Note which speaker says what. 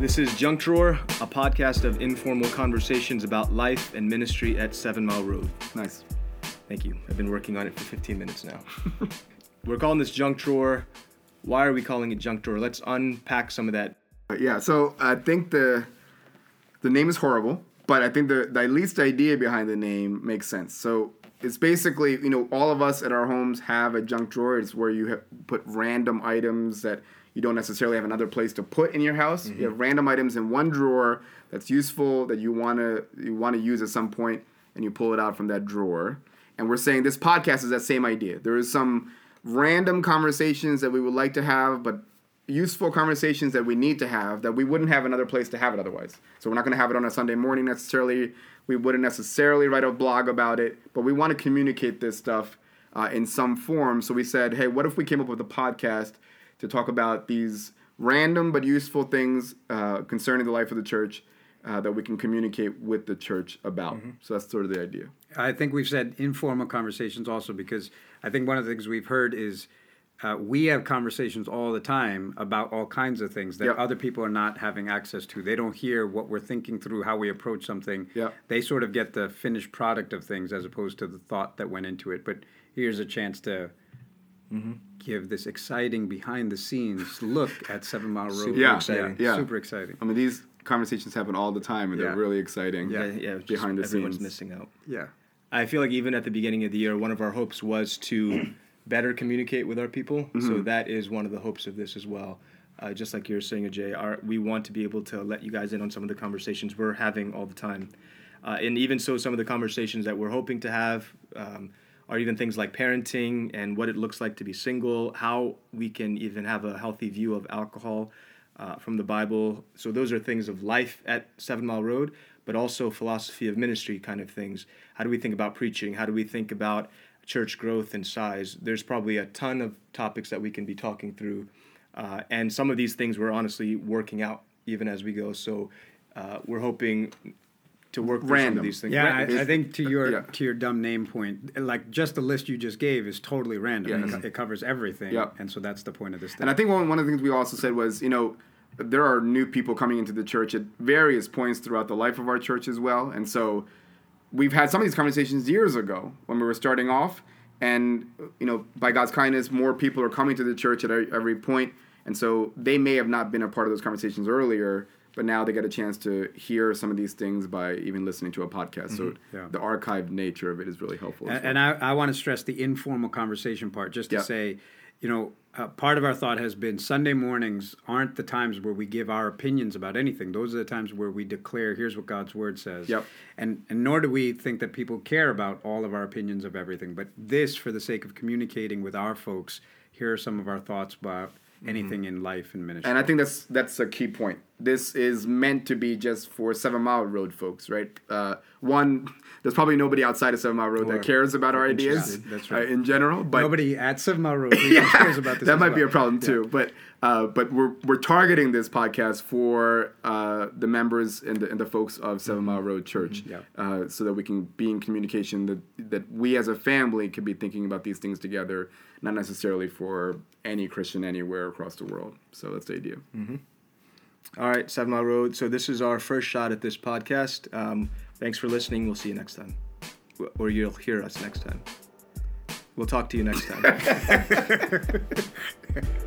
Speaker 1: This is Junk Drawer, a podcast of informal conversations about life and ministry at Seven Mile Road.
Speaker 2: Nice.
Speaker 1: Thank you. I've been working on it for 15 minutes now. We're calling this Junk Drawer. Why are we calling it Junk Drawer? Let's unpack some of that.
Speaker 2: Yeah, so I think the the name is horrible, but I think the, the least idea behind the name makes sense. So it's basically, you know, all of us at our homes have a junk drawer. It's where you put random items that you don't necessarily have another place to put in your house. You have random items in one drawer that's useful that you wanna you wanna use at some point, and you pull it out from that drawer. And we're saying this podcast is that same idea. There is some random conversations that we would like to have, but useful conversations that we need to have that we wouldn't have another place to have it otherwise. So we're not going to have it on a Sunday morning necessarily. We wouldn't necessarily write a blog about it, but we want to communicate this stuff uh, in some form. So we said, hey, what if we came up with a podcast to talk about these random but useful things uh, concerning the life of the church uh, that we can communicate with the church about? So that's sort of the idea.
Speaker 3: I think we've said informal conversations also because I think one of the things we've heard is uh, we have conversations all the time about all kinds of things that
Speaker 2: Yep.
Speaker 3: other people are not having access to. They don't hear what we're thinking through, how we approach something.
Speaker 2: Yep.
Speaker 3: They sort of get the finished product of things as opposed to the thought that went into it. But here's a chance to give this exciting behind the scenes look at Seven Mile Road.
Speaker 2: Yeah,
Speaker 1: exciting.
Speaker 2: yeah.
Speaker 3: Super exciting.
Speaker 2: I mean, these conversations happen all the time, and
Speaker 3: Yeah.
Speaker 2: they're really exciting.
Speaker 3: Yeah.
Speaker 1: yeah, just
Speaker 2: behind the
Speaker 1: everyone's
Speaker 2: scenes.
Speaker 1: missing out.
Speaker 3: Yeah.
Speaker 1: I feel like even at the beginning of the year, one of our hopes was to better communicate with our people.
Speaker 2: Mm-hmm.
Speaker 1: So that is one of the hopes of this as well. Uh, just like you're saying, Ajay, our, we want to be able to let you guys in on some of the conversations we're having all the time. Uh, and even so, some of the conversations that we're hoping to have um, are even things like parenting and what it looks like to be single, how we can even have a healthy view of alcohol uh, from the Bible. So those are things of life at Seven Mile Road, but also philosophy of ministry kind of things. How do we think about preaching? How do we think about church growth and size? There's probably a ton of topics that we can be talking through, uh, and some of these things we're honestly working out even as we go. So uh, we're hoping to work through some
Speaker 2: Random.
Speaker 1: of these things.
Speaker 3: Yeah,
Speaker 1: Ra-
Speaker 3: I, I think to your
Speaker 2: Yeah.
Speaker 3: to your dumb name point, like just the list you just gave is totally random.
Speaker 2: Yes.
Speaker 3: It, it covers everything,
Speaker 2: Yeah.
Speaker 3: and so that's the point of this thing.
Speaker 2: And I think one, one of the things we also said was, you know, there are new people coming into the church at various points throughout the life of our church as well. And so we've had some of these conversations years ago when we were starting off. And, you know, by God's kindness, more people are coming to the church at every, every point. And so they may have not been a part of those conversations earlier, but now they get a chance to hear some of these things by even listening to a podcast. So
Speaker 3: Yeah.
Speaker 2: the archived nature of it is really helpful.
Speaker 3: and,
Speaker 2: well.
Speaker 3: and I, I want to stress the informal conversation part, just to
Speaker 2: Yeah.
Speaker 3: say, you know, uh, part of our thought has been Sunday mornings aren't the times where we give our opinions about anything. Those are the times where we declare, here's what God's word says.
Speaker 2: Yep.
Speaker 3: And and nor do we think that people care about all of our opinions of everything. But this, for the sake of communicating with our folks, here are some of our thoughts about anything in life and ministry.
Speaker 2: And I think that's that's a key point. This is meant to be just for Seven Mile Road folks, right? Uh, one, there's probably nobody outside of Seven Mile Road
Speaker 1: Or
Speaker 2: that cares about our ideas.
Speaker 3: That's right.
Speaker 2: uh, in general. But
Speaker 3: Nobody at Seven Mile Road really cares about this.
Speaker 2: that
Speaker 3: as
Speaker 2: might be a problem too. But uh, but we're we're targeting this podcast for uh, the members and the, and the folks of Seven Mile Road Church,
Speaker 3: Yeah.
Speaker 2: uh, so that we can be in communication that that we as a family could be thinking about these things together, not necessarily for any Christian anywhere across the world. So that's the idea.
Speaker 1: All right, Seven Mile Road. So this is our first shot at this podcast. Um, thanks for listening. We'll see you next time, or you'll hear us next time. We'll talk to you next time.